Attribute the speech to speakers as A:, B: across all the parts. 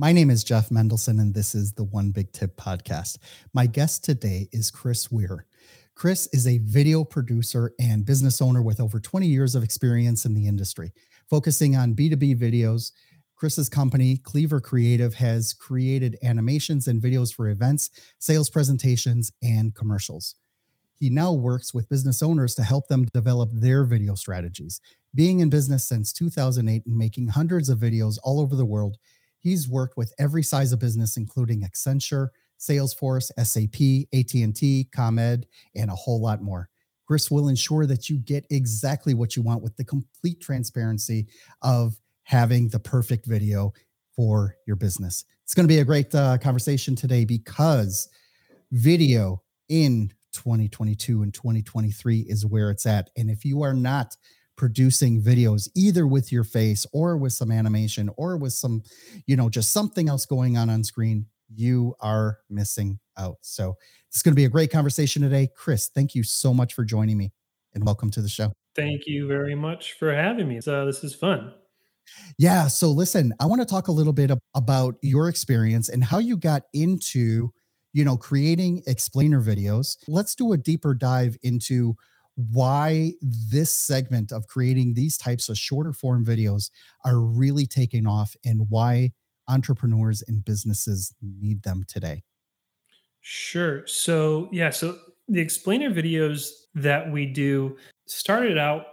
A: My name is Jeff Mendelson, and this is the One Big Tip podcast. My guest today is Chris Weiher. Chris is a video producer and business owner with over 20 years of experience in the industry, focusing on B2B videos. Chris's company, Cleaver Creative, has created animations and videos for events, sales presentations, and commercials. He now works with business owners to help them develop their video strategies. Being in business since 2008 and making hundreds of videos all over the world, He's worked with every size of business, including Accenture, Salesforce, SAP, AT&T, ComEd, and a whole lot more. Chris will ensure that you get exactly what you want with the complete transparency of having the perfect video for your business. It's going to be a great uh, conversation today because video in 2022 and 2023 is where it's at. And if you are not producing videos either with your face or with some animation or with some you know just something else going on on screen you are missing out. So it's going to be a great conversation today. Chris thank you so much for joining me and welcome to the show.
B: Thank you very much for having me. So uh, this is fun.
A: Yeah so listen i want to talk a little bit about your experience and how you got into you know creating explainer videos. Let's do a deeper dive into why this segment of creating these types of shorter form videos are really taking off and why entrepreneurs and businesses need them today.
B: Sure. So, yeah, so the explainer videos that we do started out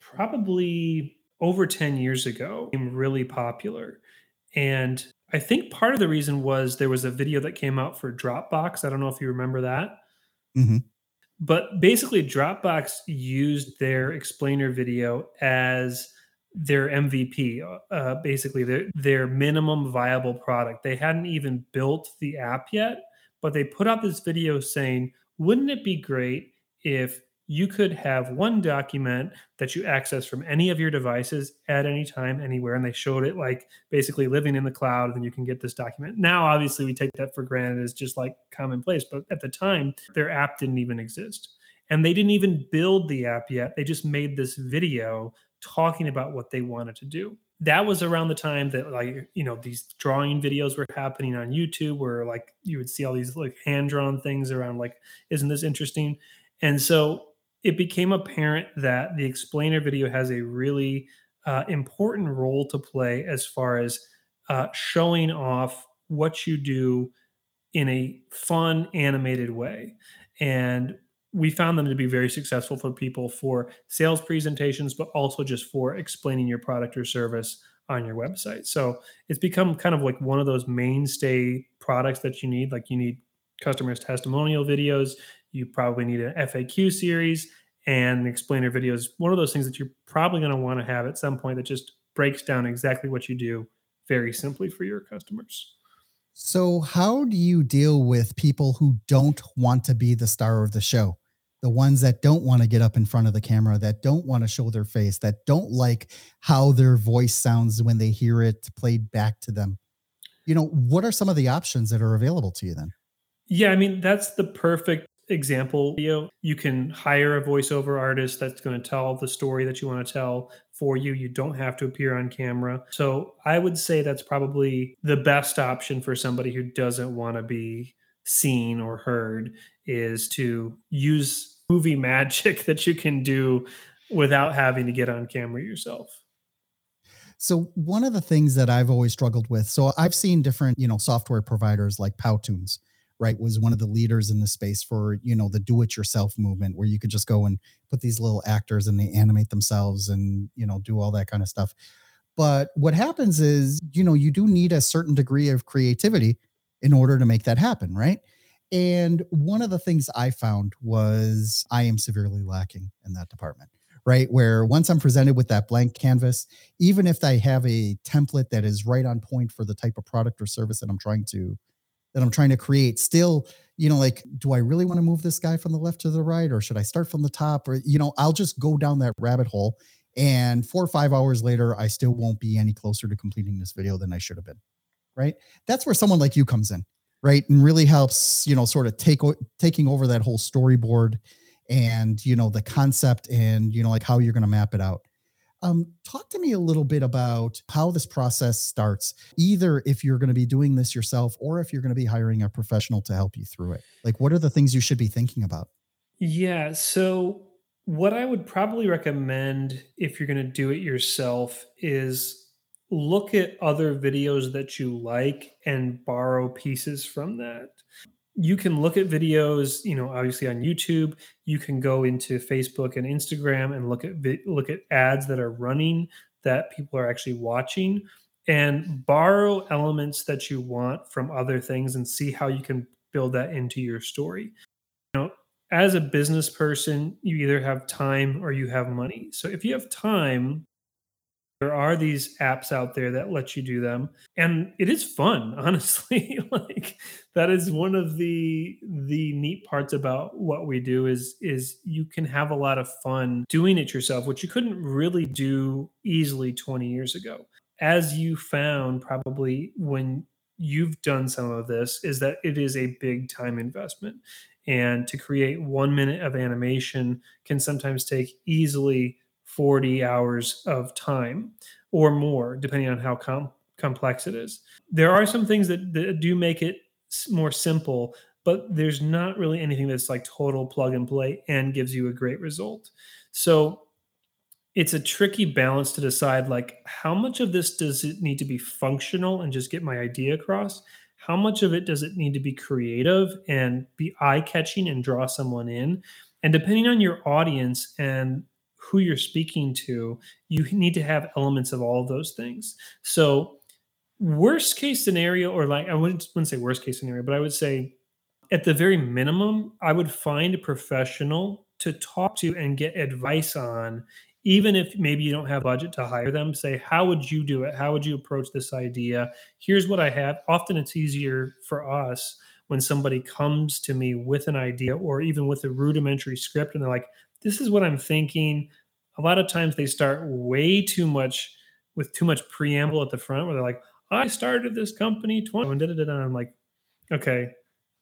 B: probably over 10 years ago, really popular. And I think part of the reason was there was a video that came out for Dropbox. I don't know if you remember that. Mm-hmm. But basically, Dropbox used their explainer video as their MVP, uh, uh, basically their, their minimum viable product. They hadn't even built the app yet, but they put out this video saying, wouldn't it be great if you could have one document that you access from any of your devices at any time, anywhere. And they showed it like basically living in the cloud, and you can get this document. Now, obviously, we take that for granted as just like commonplace, but at the time, their app didn't even exist. And they didn't even build the app yet. They just made this video talking about what they wanted to do. That was around the time that like you know these drawing videos were happening on YouTube where like you would see all these like hand drawn things around like isn't this interesting? And so it became apparent that the explainer video has a really uh, important role to play as far as uh, showing off what you do in a fun animated way. And we found them to be very successful for people for sales presentations but also just for explaining your product or service on your website. So it's become kind of like one of those mainstay products that you need. Like you need customers testimonial videos you probably need an FAQ series and explainer video is one of those things that you're probably going to want to have at some point that just breaks down exactly what you do very simply for your customers.
A: So, how do you deal with people who don't want to be the star of the show? The ones that don't want to get up in front of the camera, that don't want to show their face, that don't like how their voice sounds when they hear it played back to them. You know, what are some of the options that are available to you then?
B: Yeah, I mean, that's the perfect example video you can hire a voiceover artist that's going to tell the story that you want to tell for you. You don't have to appear on camera. So i would say that's probably the best option for somebody who doesn't want to be seen or heard is to use movie magic that you can do without having to get on camera yourself.
A: So one of the things that I've always struggled with, so I've seen different, you know, software providers like Powtoons, right was one of the leaders in the space for you know the do it yourself movement where you could just go and put these little actors and they animate themselves and you know do all that kind of stuff. But what happens is you know you do need a certain degree of creativity in order to make that happen right? And one of the things i found was i am severely lacking in that department right? Where once i'm presented with that blank canvas even if i have a template that is right on point for the type of product or service that i'm trying to that I'm trying to create still, you know, like, do I really want to move this guy from the left to the right or should I start from the top? Or, you know, I'll just go down that rabbit hole. And four or five hours later, I still won't be any closer to completing this video than I should have been. Right. That's where someone like you comes in. Right. And really helps, you know, sort of take taking over that whole storyboard and, you know, the concept and, you know, like how you're going to map it out. Um, talk to me a little bit about how this process starts, either if you're going to be doing this yourself or if you're going to be hiring a professional to help you through it. Like, what are the things you should be thinking about?
B: Yeah. So, what I would probably recommend if you're going to do it yourself is look at other videos that you like and borrow pieces from that you can look at videos you know obviously on youtube. You can go into facebook and instagram and look at look at ads that are running that people are actually watching and borrow elements that you want from other things and see how you can build that into your story. You know as a business person you either have time or you have money. So if you have time there are these apps out there that let you do them and it is fun honestly. Like that is one of the the neat parts about what we do is is you can have a lot of fun doing it yourself which you couldn't really do easily 20 years ago. As you found probably when you've done some of this is that it is a big time investment and to create 1 minute of animation can sometimes take easily 40 hours of time or more, depending on how com- complex it is. There are some things that, that do make it more simple, but there's not really anything that's like total plug and play and gives you a great result. So it's a tricky balance to decide like how much of this does it need to be functional and just get my idea across? How much of it does it need to be creative and be eye catching and draw someone in? And depending on your audience and who you're speaking to, you need to have elements of all of those things. So, worst case scenario, or like I wouldn't, wouldn't say worst case scenario, but I would say at the very minimum, I would find a professional to talk to and get advice on, even if maybe you don't have budget to hire them. Say, how would you do it? How would you approach this idea? Here's what I have. Often it's easier for us when somebody comes to me with an idea or even with a rudimentary script and they're like, this is what I'm thinking. A lot of times they start way too much with too much preamble at the front where they're like, I started this company 20 and, I'm like, okay,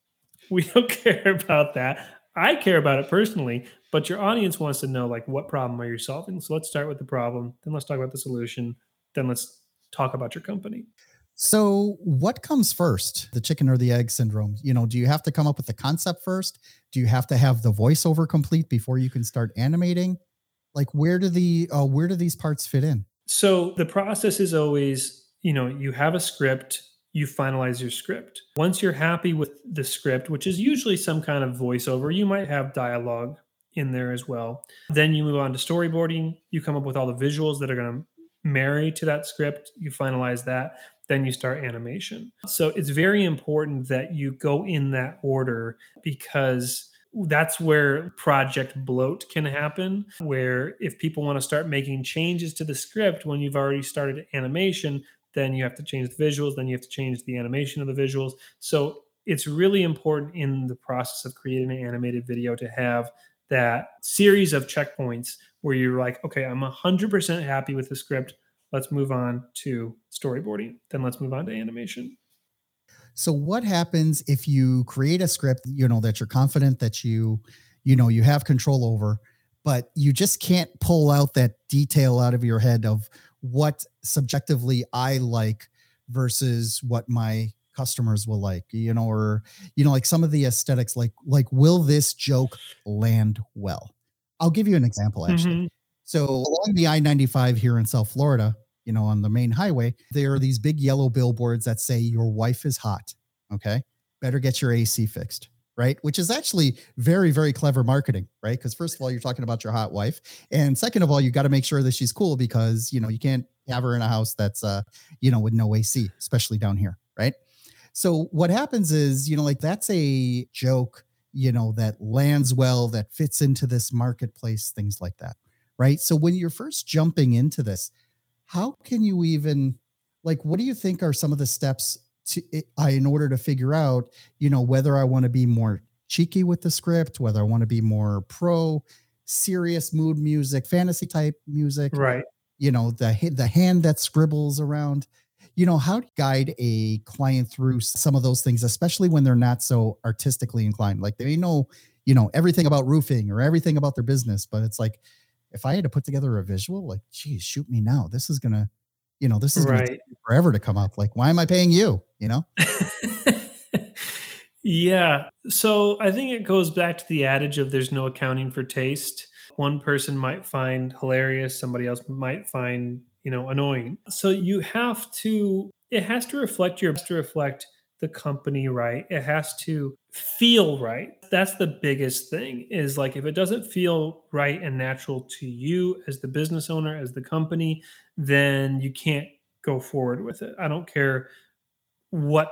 B: we don't care about that. I care about it personally, but your audience wants to know like what problem are you solving? So let's start with the problem, then let's talk about the solution, then let's talk about your company.
A: So, what comes first, the chicken or the egg syndrome? You know, do you have to come up with the concept first? Do you have to have the voiceover complete before you can start animating? Like, where do the uh, where do these parts fit in?
B: So the process is always, you know, you have a script, you finalize your script. Once you're happy with the script, which is usually some kind of voiceover, you might have dialogue in there as well. Then you move on to storyboarding. You come up with all the visuals that are going to marry to that script. You finalize that then you start animation. So it's very important that you go in that order because that's where project bloat can happen. Where if people want to start making changes to the script when you've already started animation, then you have to change the visuals, then you have to change the animation of the visuals. So it's really important in the process of creating an animated video to have that series of checkpoints where you're like, okay, I'm 100% happy with the script let's move on to storyboarding. Then let's move on to animation.
A: So what happens if you create a script, you know, that you're confident that you, you know, you have control over, but you just can't pull out that detail out of your head of what subjectively I like versus what my customers will like, you know, or you know, like some of the aesthetics, like like will this joke land well? I'll give you an example actually. Mm-hmm. So along the I-95 here in South Florida, you know, on the main highway, there are these big yellow billboards that say your wife is hot. Okay. better get your AC fixed right? Which is actually very, very clever marketing, right? Because first of all, you're talking about your hot wife, and second of all, you got to make sure that she's cool because you know you can't have her in a house that's uh you know with no AC, especially down here, right? So what happens is you know like that's a joke, you know that lands well, that fits into this marketplace, things like that, right? So when you're first jumping into this, how can you even like what do you think are some of the steps to I in order to figure out, you know, whether I want to be more cheeky with the script, whether I want to be more pro, serious mood music, fantasy type music,
B: right?
A: You know, the the hand that scribbles around. You know, how to guide a client through some of those things, especially when they're not so artistically inclined. Like they know, you know, everything about roofing or everything about their business, but it's like if I had to put together a visual, like, geez, shoot me now. This is gonna you know, this is right. forever to come up. Like, why am I paying you? You know?
B: yeah. So I think it goes back to the adage of there's no accounting for taste. One person might find hilarious, somebody else might find, you know, annoying. So you have to, it has to reflect your, to reflect the company right. It has to feel right. That's the biggest thing is like if it doesn't feel right and natural to you as the business owner, as the company, then you can't go forward with it. I don't care what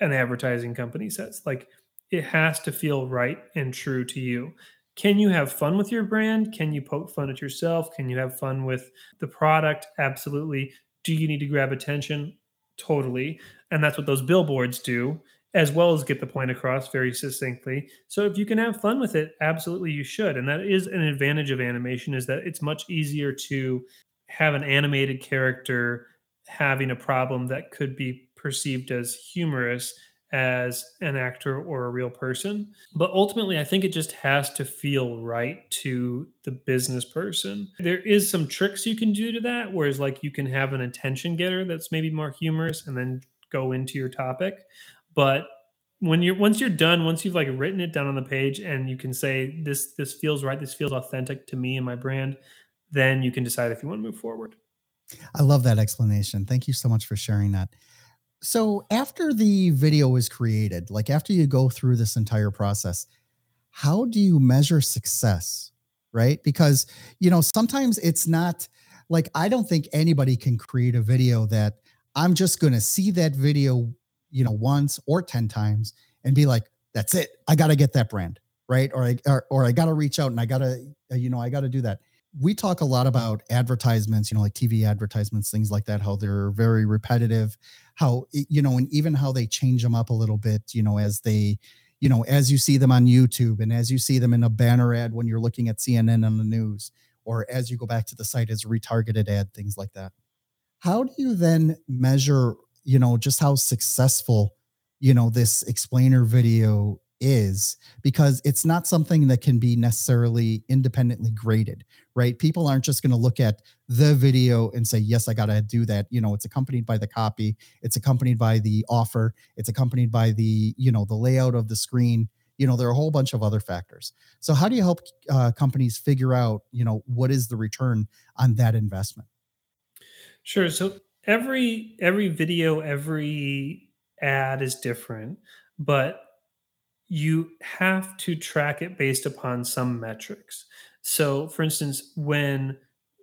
B: an advertising company says. Like it has to feel right and true to you. Can you have fun with your brand? Can you poke fun at yourself? Can you have fun with the product? Absolutely. Do you need to grab attention? Totally. And that's what those billboards do, as well as get the point across very succinctly. So if you can have fun with it, absolutely you should. And that is an advantage of animation is that it's much easier to have an animated character having a problem that could be perceived as humorous as an actor or a real person. But ultimately, I think it just has to feel right to the business person. There is some tricks you can do to that, whereas like you can have an attention getter that's maybe more humorous and then go into your topic. But when you're once you're done, once you've like written it down on the page and you can say this this feels right, this feels authentic to me and my brand, then you can decide if you want to move forward.
A: I love that explanation. Thank you so much for sharing that. So, after the video is created, like after you go through this entire process, how do you measure success? Right? Because, you know, sometimes it's not like I don't think anybody can create a video that I'm just going to see that video, you know, once or 10 times and be like, that's it. I got to get that brand. Right. Or I, or, or I got to reach out and I got to, uh, you know, I got to do that we talk a lot about advertisements, you know, like TV advertisements, things like that, how they're very repetitive, how, you know, and even how they change them up a little bit, you know, as they, you know, as you see them on YouTube and as you see them in a banner ad when you're looking at CNN on the news, or as you go back to the site as a retargeted ad, things like that. How do you then measure, you know, just how successful, you know, this explainer video is because it's not something that can be necessarily independently graded, right? People aren't just going to look at the video and say, yes, I got to do that. You know, it's accompanied by the copy, it's accompanied by the offer, it's accompanied by the, you know, the layout of the screen. You know, there are a whole bunch of other factors. So, how do you help uh, companies figure out, you know, what is the return on that investment?
B: Sure. So every every video, every ad is different, but you have to track it based upon some metrics. So, for instance, when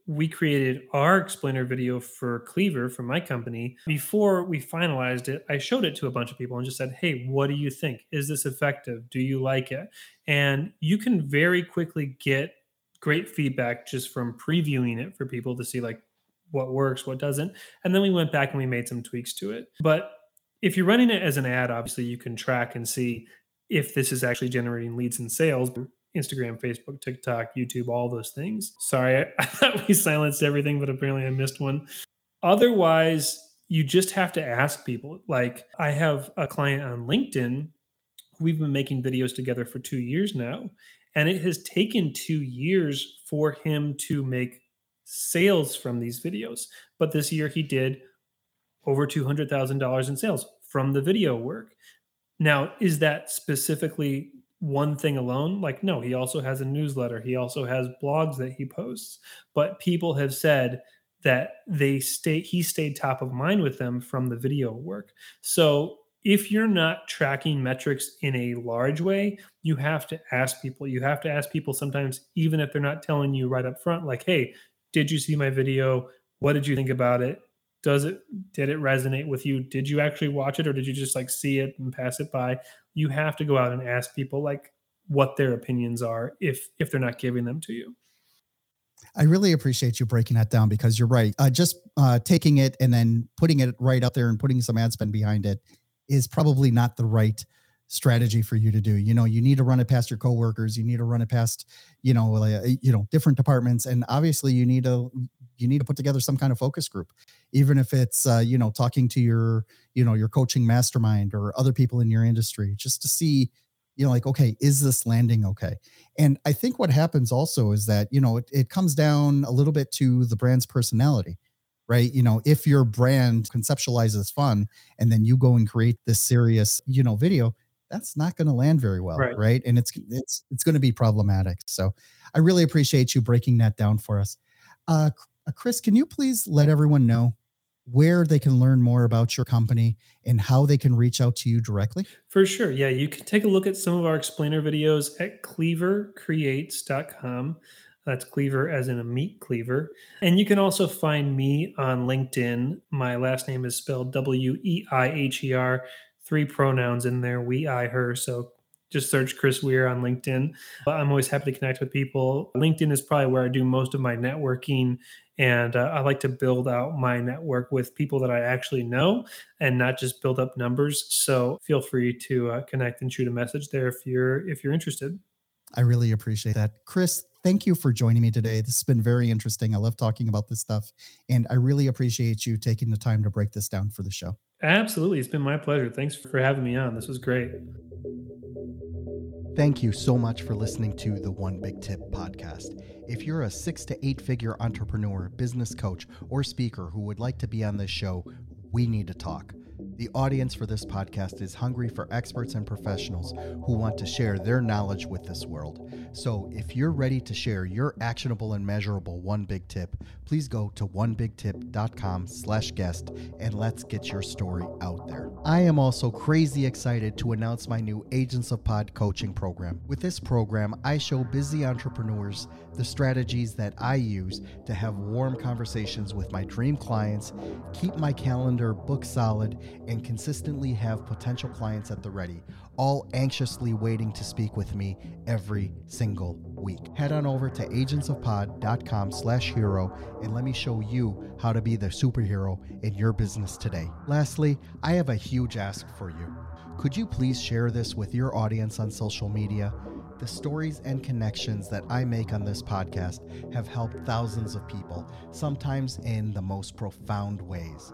B: we created our explainer video for Cleaver for my company, before we finalized it, I showed it to a bunch of people and just said, Hey, what do you think? Is this effective? Do you like it? And you can very quickly get great feedback just from previewing it for people to see like what works, what doesn't. And then we went back and we made some tweaks to it. But if you're running it as an ad, obviously you can track and see if this is actually generating leads and sales. Instagram, Facebook, TikTok, YouTube, all those things. Sorry, I, thought we silenced everything, but apparently I missed one. Otherwise, you just have to ask people. Like, I have a client on LinkedIn. We've been making videos together for two years now, and it has taken two years for him to make sales from these videos. But this year he did over $200,000 in sales from the video work. Now, is that specifically one thing alone? Like, no, he also has a newsletter. He also has blogs that he posts. But people have said that they stay he stayed top of mind with them from the video work. So if you're not tracking metrics in a large way, you have to ask people. You have to ask people sometimes, even if they're not telling you right up front, like, hey, did you see my video? What did you think about it? Does it did it resonate with you? Did you actually watch it or did you just like see it and pass it by? You have to go out and ask people like what their opinions are if if they're not giving them to you.
A: I really appreciate you breaking that down because you're right. Uh, just uh, taking it and then putting it right out there and putting some ad spend behind it is probably not the right strategy for you to do. You know, you need to run it past your coworkers. You need to run it past, you know, uh, you know, different departments, and obviously you need to you need to put together some kind of focus group, even if it's uh, you know talking to your you know your coaching mastermind or other people in your industry, just to see you know like okay is this landing okay and i think what happens also is that you know it, it comes down a little bit to the brand's personality right? You know, if your brand conceptualizes fun and then you go and create this serious, you know, video, that's not going to land very well, right. right? And it's it's it's going to be problematic. So, I really appreciate you breaking that down for us. Uh, uh, Chris, can you please let everyone know where they can learn more about your company and how they can reach out to you directly?
B: For sure. Yeah, you can take a look at some of our explainer videos at cleavercreates.com. That's Cleaver as in a meat cleaver. And you can also find me on LinkedIn. My last name is spelled W E I H E R, three pronouns in there we, I, her. So just search Chris Weiher on LinkedIn. I'm always happy to connect with people. LinkedIn is probably where I do most of my networking. And uh, I like to build out my network with people that I actually know and not just build up numbers. So feel free to uh, connect and shoot a message there if you're if you're interested.
A: I really appreciate that. Chris, thank you for joining me today. This has been very interesting. I love talking about this stuff, and I really appreciate you taking the time to break this down for the show.
B: Absolutely. It's been my pleasure. Thanks for having me on. This was great.
A: Thank you so much for listening to the One Big Tip podcast. If you're a six to eight figure entrepreneur, business coach, or speaker who would like to be on this show, we need to talk. The audience for this podcast is hungry for experts and professionals who want to share their knowledge with this world. So, if you're ready to share your actionable and measurable one big tip, please go to onebigtip.com slash guest and let's get your story out there. I am also crazy excited to announce my new Agents of Pod coaching program. With this program, I show busy entrepreneurs the strategies that I use to have warm conversations with my dream clients, keep my calendar book solid, and consistently have potential clients at the ready, all anxiously waiting to speak with me every single week. Head on over to agentsofpod.com slash hero and let me show you how to be the superhero in your business today. Lastly, I have a huge ask for you. Could you please share this with your audience on social media? The stories and connections that I make on this podcast have helped thousands of people, sometimes in the most profound ways.